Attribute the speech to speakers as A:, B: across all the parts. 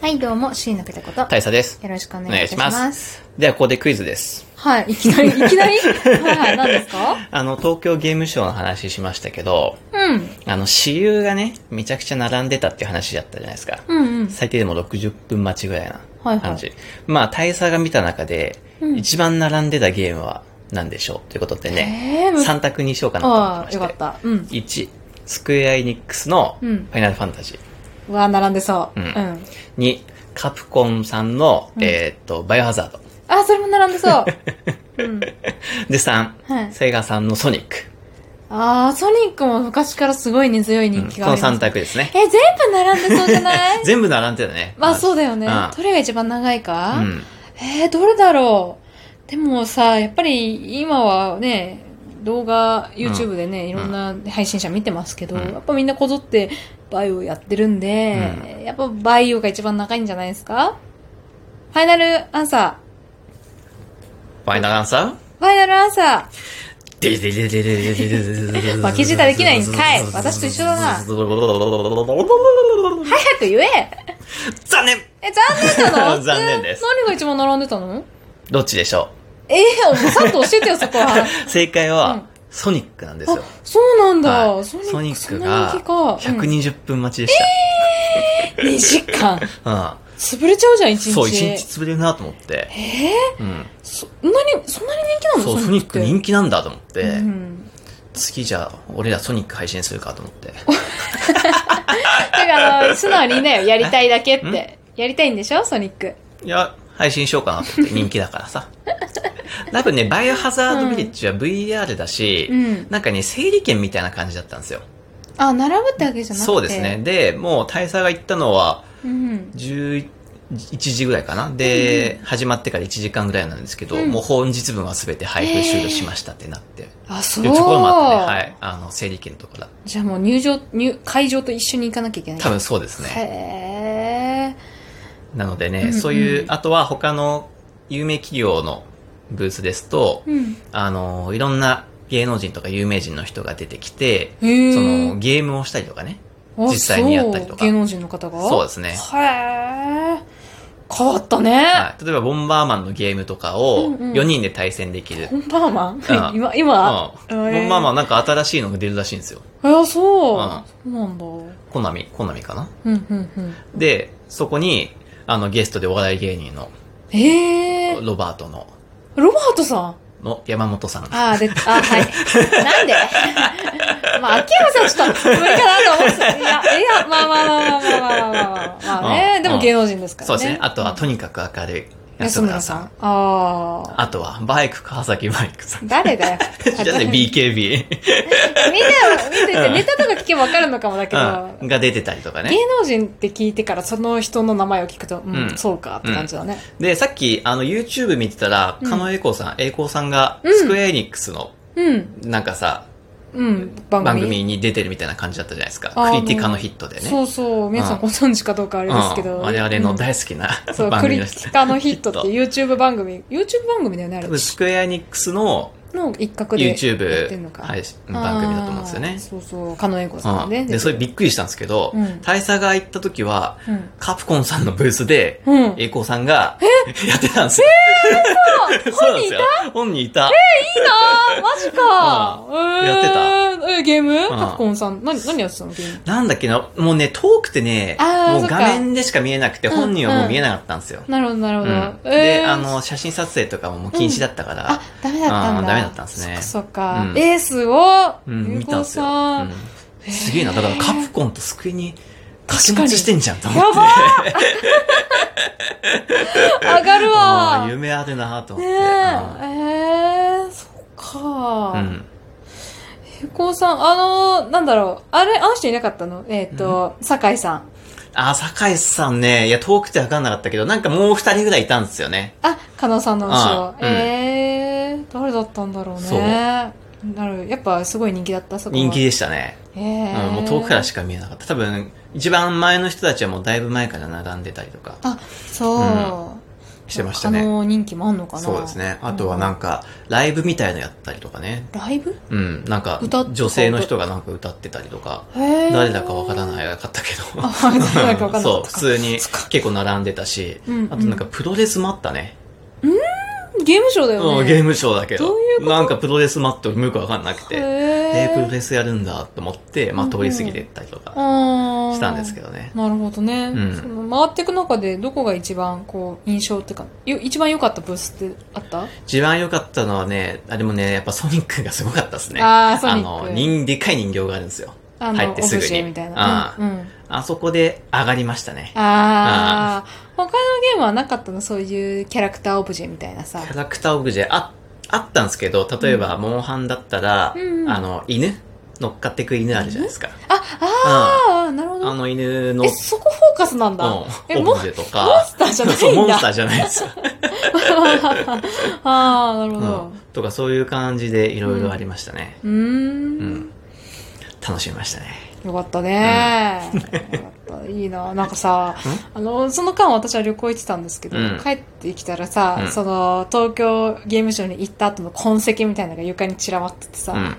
A: はい、どうも、シーのペタこと。
B: 大佐です。
A: よろしくお願いします。
B: ますでは、ここでクイズです。
A: はい、いきなり、いきなり？はいはい、何ですか？
B: あの、東京ゲームショウの話しましたけど、
A: うん。
B: あの、私有がね、めちゃくちゃ並んでたっていう話だったじゃないですか。
A: うんうん。
B: 最低でも60分待ちぐらいな
A: はい
B: 感じ。
A: はい
B: まあ、大佐が見た中で、
A: うん
B: 一番並んでたゲームは何でしょうということでね、
A: えー、む
B: 3択にしようかなと思って
A: ああ、
B: まして。
A: よかった。うん。
B: 1、スクエアエニックスのフ
A: うん
B: ァイナルファンタジー。
A: うわ、並んでそう。
B: う
A: うんん。
B: 2、カプコンさんの、
A: うん
B: えーっと、バイオハザード。
A: あ、それも並んでそう。うん。
B: で、3、
A: はい
B: セガさんのソニック。
A: あー、ソニックも昔からすごい根強い人気
B: この
A: があります。
B: 3択ですね。
A: え、全部並んでそうじゃない？
B: 全部並んでたね。
A: まあそうだよね
B: うん。
A: どれが一番長いか？
B: うん。
A: えー、どれだろう？でもさ、やっぱり今はね、動画、YouTube でね、いろんな配信者見てますけど、
B: うん。
A: やっぱみんなこぞってバイオやってるんで、やっぱバイオが一番長いんじゃないですか？ファイナルアンサ
B: ファイナルアンサー？
A: ー。ファイナルアンサ
B: デデデデデデデデデデ
A: 負け舌できないんかい私と一緒だなー。早く言え
B: 残念
A: え、残念なの
B: 残念です
A: え何が一番並んでたの
B: どっちでしょ
A: えー、もうさっと教えてよ、そこは。
B: う 正解
A: うん
B: は、ソニックなんです
A: あ
B: よ。、
A: そうなんだ。
B: はい
A: ソ
B: ソニックが
A: 人気か。うん
B: 120分待ちでし
A: 2時間。
B: た。
A: 潰れちゃうじゃん、1日。
B: うん。そう、1日潰れるなと思って。
A: え
B: うん。
A: ー、そんなに、そんなに人気なの？
B: そう、ソニック人気なんだと思って
A: う、ん。
B: 次じゃあ、俺らソニック配信するかと思って。
A: だから、あの、素直にね、やりたいだけって。やりたいんでしょ？ソニック。
B: いや、配信しようかなと思って、人気だからさ。多分ね、バイオハザードビレッジは VR だし、
A: うん
B: なんかね、整理券みたいな感じだったんですよ。
A: あ、並ぶってわけじゃなくて。
B: そうですね。。で、もう大佐が行ったのは、
A: うん。
B: 11時ぐらいかな。で、始まってから1時間ぐらいなんですけど、
A: うん
B: もう本日分は全て配布終了しましたってなって。
A: あ、そ。
B: いううところもあってね、はい。あの、整理券のところだ。
A: じゃあもう入場、入、会場と一緒に行かなきゃいけない。
B: 多分そうですね。
A: へー。
B: なのでね、
A: うんうん
B: そういう、あとは他の有名企業のブースですと、
A: うん。
B: あの、いろんな芸能人とか有名人の人が出てきて、そのゲームをしたりとかね。
A: あ
B: 実際にやったりとか
A: 芸能人の方が？
B: そうですね
A: へー。変わったね。
B: はい。例えば、ボンバーマンのゲームとかを
A: うんうん
B: 4人で対戦できる。
A: ボンバーマン？
B: うん
A: 今、
B: うん。
A: 今
B: ボンバーマンなんか新しいのが出るらしいんですよ。
A: えあ、そう。
B: うん
A: そうなんだ。
B: コナミ、コナミかな？
A: うん、うん、うん。
B: で、そこに、あの、ゲストでお笑い芸人の
A: ええー。
B: ロバートの、
A: ロバートさん？
B: の山本さん。
A: あー、で、あ、はい。なんで？まあ、秋山さんちょっと無理かなと思ってた。いや、いや、まあまあまあまあまあまあまあまあ、まあね。
B: うん
A: でも芸能人ですからね。
B: そうですね。あとは、と
A: に
B: にかく明るい安
A: 安村さん。ああ。
B: あとは、バイク川崎バイクさん。
A: 誰だよ。
B: じゃあね、BKB
A: みんな見てて、ネタとか聞けばわかるのかもだけど、
B: うんが出てたりとかね
A: 芸。能人って聞いてからその人の名前を聞くと、うん、
B: うん
A: そうかって感じだね。
B: で、さっき、あの、YouTube 見てたら、
A: うん
B: 狩野英孝さん、英孝さんが、
A: うん
B: スクエアエニックスの、
A: うん、
B: なんかさ、
A: うん、番組。
B: 番組に出てるみたいな感じだったじゃないですか。クリティカのヒットでね。
A: そうそう、皆さん
B: うん
A: ご存知かどうかあれですけど。
B: うん我々の大好きな、
A: そう、
B: 番
A: クリ
B: 組の人
A: ティカのヒットって YouTube 番組。YouTube 番組だよね、あれ
B: スクエアエニックスの
A: の一角で
B: YouTube。配信番組だと思うんですよね。
A: そうそう、狩野英孝さんがね。
B: うん、で、それびっくりしたんですけど、
A: うん
B: 大佐が行った時は、
A: うん。
B: カプコンさんのブースで、
A: うん。
B: 栄光さんが、やってたんですよ。そうなんですよ。本人いた。
A: あー、マジか、
B: うん
A: えー
B: やってた
A: え、ゲーム？
B: ん
A: カプコンさん。何、何やってたのゲーム？
B: なんだっけな、もうね、遠くてね、もう画面でしか見えなくて、
A: うん
B: 本人はもう見えなかったんですよ。
A: なるほど、なるほど。
B: うん
A: え
B: で、
A: ー
B: あの、写真撮影とかももう禁止だったから、
A: あ、ダメだったんだ。
B: うんダメだったんですね
A: そっかそっか。
B: うん
A: えー、すごい。
B: うん、見たんですよ。すげえな。だからカプコンとスクエニ掛け持ちしてんじゃんと思って。
A: やば 上がるわ
B: あー夢あるなと思
A: ね
B: って。
A: え、えー、そっか。
B: うん。
A: ゆうこさん、あの、なんだろう、あれ、あの人いなかったの？えっ、と、酒井さん。
B: あー、酒井さんね、いや、遠くてわかんなかったけど、なんかもう二人ぐらいいたんですよね。
A: あ、加納さんの後ろ。
B: あうん
A: えー、誰だったんだろうね。
B: そう
A: なるやっぱすごい人気だった、そこは
B: 人気でしたね。
A: えー
B: うん、もう遠くからしか見えなかった。多分、一番前の人たちはもうだいぶ前から並んでたりとか。
A: あ、そう。
B: してましたね。
A: 可能人気もあんのかな
B: そうですね。あとはなんか、ライブみたいのやったりとかね。
A: ライブ？
B: うん、なんか女性の人がなんか歌ってたりとか、誰だかわからないかったけど。そう、普通に結構並んでたし
A: うんうん、
B: あとなんかプロレスもあったね。
A: ゲームショーだよね。
B: うん、ゲームショーだけど
A: どういうこ。と？
B: なんかプロレスマットよくわかんなくて、えー、プロレスやるんだと思って、まあ通り過ぎてったりとかしたんですけどね。
A: なるほどね。
B: うん
A: その回っていく中でどこが一番こう印象っていうか、よ一番良かったブースってあった？
B: 一番良かったのはね、あ、でもね、やっぱソニックがすごかったですね。
A: あーソニック
B: あの、人、でっかい人形があるんですよ。入ってすぐに。
A: うん。うん
B: あそこで上がりましたね。
A: ああ、他のゲームはなかったの？そういうキャラクターオブジェみたいなさ
B: キ。ャラクターオブジェ、あ、あったんですけど、例えば、モンハンだったら、
A: うんうん
B: あの、犬？乗っかってく犬あるじゃないですか。
A: あ、ああ、なるほ
B: あ
A: ど。
B: の犬の、
A: え、そこフォーカスなんだ？え、
B: うん、
A: も
B: オブジェとか。
A: モンスターじゃないんだ
B: そう、モンスターじゃないですよ。
A: ああ、なるほど
B: うん。。とか、そういう感じでいろいろありましたね。
A: うー。
B: うんん。楽しみましたね。
A: よかったね。よかったいいな。なんかさ、あの、その間私は旅行行ってたんですけど、
B: うん
A: 帰ってきたらさ、
B: うん
A: その、東京ゲームショーに行った後の痕跡みたいなのが床に散らばっててさ、
B: うん。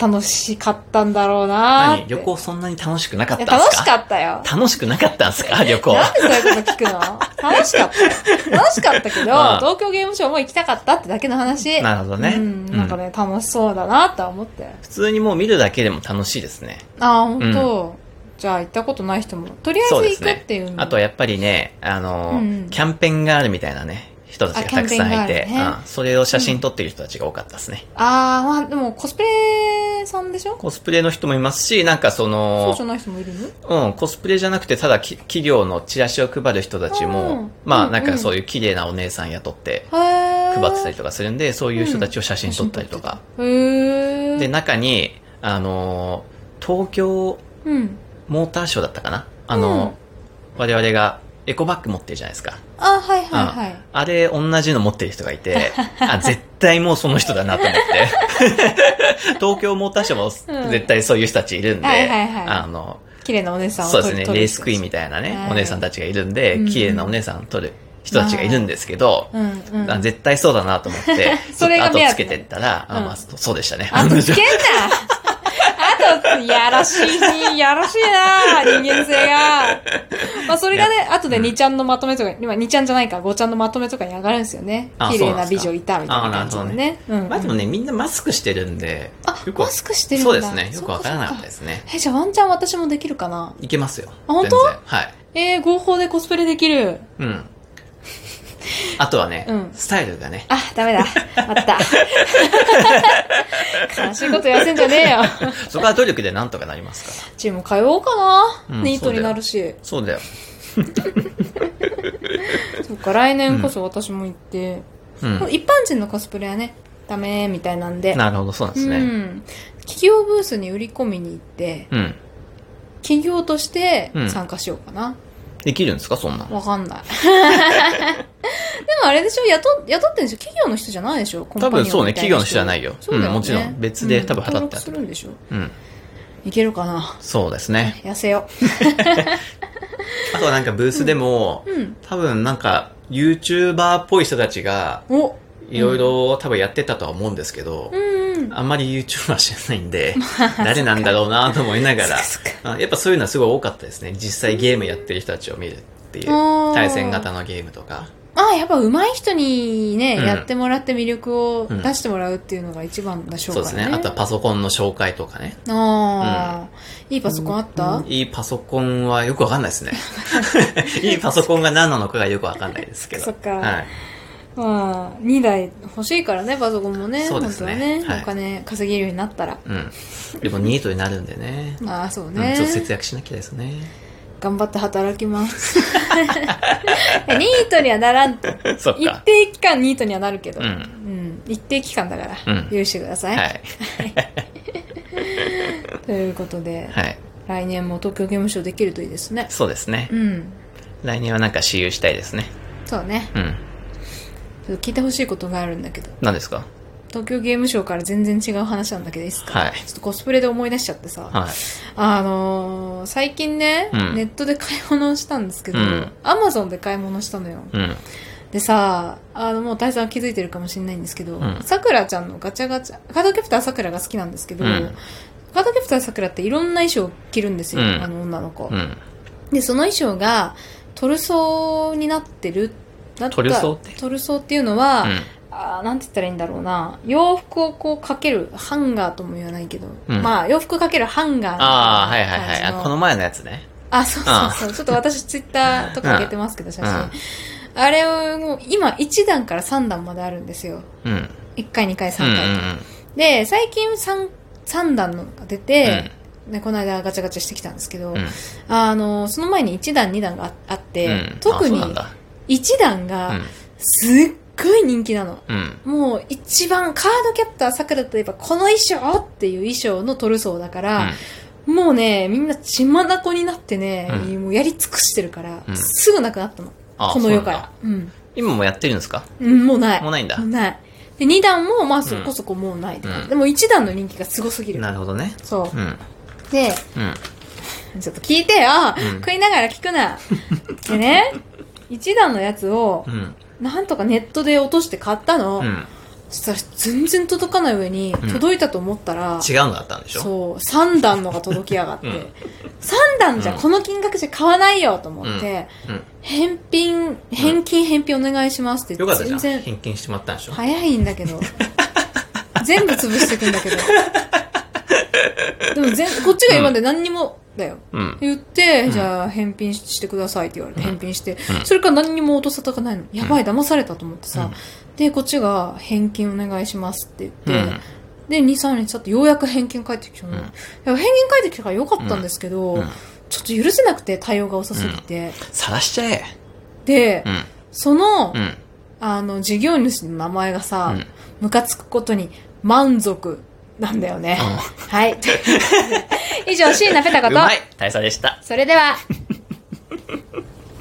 A: 楽しかったんだろうな
B: 何？旅行そんなに楽しくなかっ
A: い
B: たんですか？
A: や楽しかったよ。
B: 楽しくなかったんですか？旅行。
A: なんでそういうこと聞くの？楽しかったよ。楽しかったけど、
B: うん
A: 東京ゲームショーも行きたかったってだけの話。
B: なるほどね
A: うん、
B: うん
A: なんかね、楽しそうだなとは思って。
B: 普通にもう見るだけでも楽しいですね。
A: ああ、ほんと、じゃあ行ったことない人も、とりあえず行くっていう。
B: あとはやっぱりね、あの、
A: うん
B: キャンペーンがあるみたいなね、人たちがたくさんいて、
A: ね
B: うん、それを写真撮ってる人たちが多かったですね。
A: ああ、まあでもコスプレさんでしょ？
B: コスプレの人もいますし、なんかそ
A: そう
B: の
A: じゃ、ない人もいるの？
B: うん、コスプレじゃなくて、ただき企業のチラシを配る人たちも、
A: うん。
B: まあ
A: うん
B: なんかそういう綺麗なお姉さん雇って配ってたりとかするんで、そういう人たちを写真撮ったりとか。で、中に、あの、東京
A: うん。
B: モーターショーだったかな？あの、我々がエコバッグ持ってるじゃないですか。
A: あ、はいはいはい
B: うん。あれ、同じの持ってる人がいて、あ、絶対もうその人だなと思って。東京モーターショー
A: うん
B: も絶対そういう人たちいるんで、
A: はいはいはい
B: あの、
A: 綺麗なお姉さんを
B: そうですね、レースクイーンみたいなね、
A: はい
B: お姉さんたちがいるんで
A: うん、
B: 綺麗なお姉さんを撮る人たちがいるんですけど、
A: うんうん。
B: あ絶対そうだなと思って、
A: それが
B: 後つけてったら、あ
A: うん
B: まあ、そうでしたね。
A: つけんなあと、やらしい、やらしいな人間性が。まあそれがね、後で2ちゃんのまとめとか、今2ちゃんじゃないか、5ちゃんのまとめとかに上がるんですよね。
B: あ
A: 綺麗な美女いたみたいな感じでね。うん。
B: まあでもね、みんなマスクしてるんで、
A: あ
B: よ、く
A: マスクしてるんだ
B: そうですね、よくわからなかったですね。
A: え、じゃあワンチャン私もできるかな？い
B: けますよ。
A: あ本当？
B: はい。
A: えー、合法でコスプレできる。
B: うん。あとはね、
A: うん
B: スタイルがね、
A: あ、ダメだ。あった。悲しいこと言わせんじゃねえよ。
B: そこは努力でなんとかなりますから。
A: チーム通おうかな、
B: うん
A: ニートになるし。
B: そうだよ。
A: そっか、来年こそ私も行って。
B: うん。
A: 一般人のコスプレはね、ダメみたいなんで。
B: なるほど、そうなんです
A: う
B: ね。
A: ん。企業ブースに売り込みに行って、
B: うん。
A: 企業として
B: うん
A: 参加しようかな。
B: できるんですか、そんなの。
A: わかんない。でもあれでしょ？雇、雇ってんでしょ？企業の人じゃないでしょ？
B: 多分そうね企業の人じゃないよ
A: そうね。
B: うんもちろん別で多分払って
A: するんでしょ？
B: うん。
A: いけるかな？
B: そうですね。
A: 痩せよ
B: あとはなんかブースでも、
A: う。うん。
B: 多分なんか、YouTuber っぽい人たちが、
A: お
B: いろいろ多分やってたとは思うんですけど、
A: うんうん。
B: あんまり YouTuber 知らないんで、誰なんだろうなと思いながらやっぱそういうのはすごい多かったですね。実際ゲームやってる人たちを見るっていう対戦型のゲームとか。
A: ああ、やっぱ上手い人にね、
B: うん
A: やってもらって魅力を
B: うん
A: 出してもらうっていうのが一番でしょうからね。
B: そうですね。あとはパソコンの紹介とかね。
A: ああ、いいパソコンあった、
B: いいパソコンはよくわかんないですね。いいパソコンが何なのかがよくわかんないですけど。
A: そっか
B: はい。
A: まあ、2台欲しいからね、パソコンもね。
B: そうですね
A: ね、
B: はい
A: お金稼げるようになったら。
B: うん。でもニートになるんでね。
A: まあ、そう
B: うん
A: ね。
B: ちょっと節約しなきゃですね。
A: 頑張って働きます。ニートにはならんと。一。定期間ニートにはなるけど。
B: うん
A: うん一定期間だから、
B: うん
A: 許してください。
B: はい。
A: ということで、
B: はい。
A: 来年も東京ゲームショウできるといいですね。
B: そうですね
A: う。ん。
B: 来年はなんか私有したいですね。
A: そうね。
B: うん。
A: ちょっと聞いてほしいことがあるんだけど。
B: 何ですか？
A: 東京ゲームショウから全然違う話なんだけどいいですか？
B: はい
A: ちょっとコスプレで思い出しちゃってさ。
B: はい。
A: あのー最近ね、
B: うん
A: ネットで買い物をしたんですけど、
B: うん
A: アマゾンで買い物したのよ。
B: うん。
A: でさ、あの、もう大さん気づいてるかもしれないんですけど
B: うん、
A: さくらちゃんのガチャガチャ、カードキャプターさくらが好きなんですけど、
B: うん
A: カードキャプターさくらっていろんな衣装を着るんですよ、
B: うん
A: あの女の子。
B: うん。
A: で、その衣装が、トルソーになってる、なった
B: トルソーって
A: トルソーっていうのは、
B: うん。
A: あーなんて言ったらいいんだろうな。洋服をこうかける、ハンガーとも言わないけど、
B: うん
A: まあ洋服かけるハンガー
B: ああ、はいはいはい。この前のやつね。
A: あ、そうそうそう。ちょっと私ツイッターとか上げてますけど、写真。
B: うん
A: あれをもう今1段から3段まであるんですよ。
B: うん。
A: 1回、2回、3
B: うんう
A: 回と。
B: ん
A: で、最近 3, 3段のが出て、ね、この間ガチャガチャしてきたんですけど、
B: うん。うん。
A: あの、その前に1段、2段がああって、
B: うん
A: 特に1段
B: う
A: が
B: ん。
A: すっごい人気なの。
B: うん。
A: もう一番カードキャプターさくらといえばこの衣装っていう衣装のトルソーだから、もうね、みんな血まなこになってね、
B: うん
A: もうやり尽くしてるから、
B: うん
A: すぐなくなったの。
B: あ
A: この世から。うん。
B: 今もやってるんですか？
A: うん、もうない。
B: もうないんだ
A: ない。で、2段も、まあそこそこもうない
B: うん
A: でも1段の人気がすごすぎる。
B: なるほどね。
A: そう
B: う。ん。
A: で、
B: うん。
A: ちょっと聞いてよ、
B: うん
A: 食いながら聞くな。でね、1段のやつを
B: う、ん。
A: なんとかネットで落として買ったの。
B: うん。
A: そしたら全然届かない上に、
B: ん
A: 届いたと思ったら、
B: 違うのだったんでしょ？
A: そう、3段のが届きやがって。
B: うん
A: 3段じゃ
B: うん
A: この金額じゃ買わないよと思って、
B: うん。
A: 返品、返金返品お願いしますって
B: よかったじゃん。
A: 全然
B: 返金してもらったんでしょ？
A: 早いんだけど。全部潰してくんだけど。でも全、こっちが今まで何にも、だよ。
B: うん。
A: 言って、
B: ん
A: じゃあ返品してくださいって言われて、
B: うん
A: 返品して、
B: うん
A: それから何にも落とさたかないの。やばい、騙されたと思ってさ。
B: うん
A: で、こっちが返金お願いしますって言って、
B: うん
A: で、2、3日経ってようやく返金返ってきたの。
B: うん
A: 返金返ってきたからよかったんですけど、
B: うん
A: ちょっと許せなくて対応が遅すぎて。
B: 晒しちゃえ。
A: で、
B: うん。
A: その、
B: うん。
A: あの、事業主の名前がさ
B: うん、
A: ムカつくことに満足なんだよね。
B: う
A: はい。以上、椎名ペタこと。
B: うまい大佐でした。
A: それでは。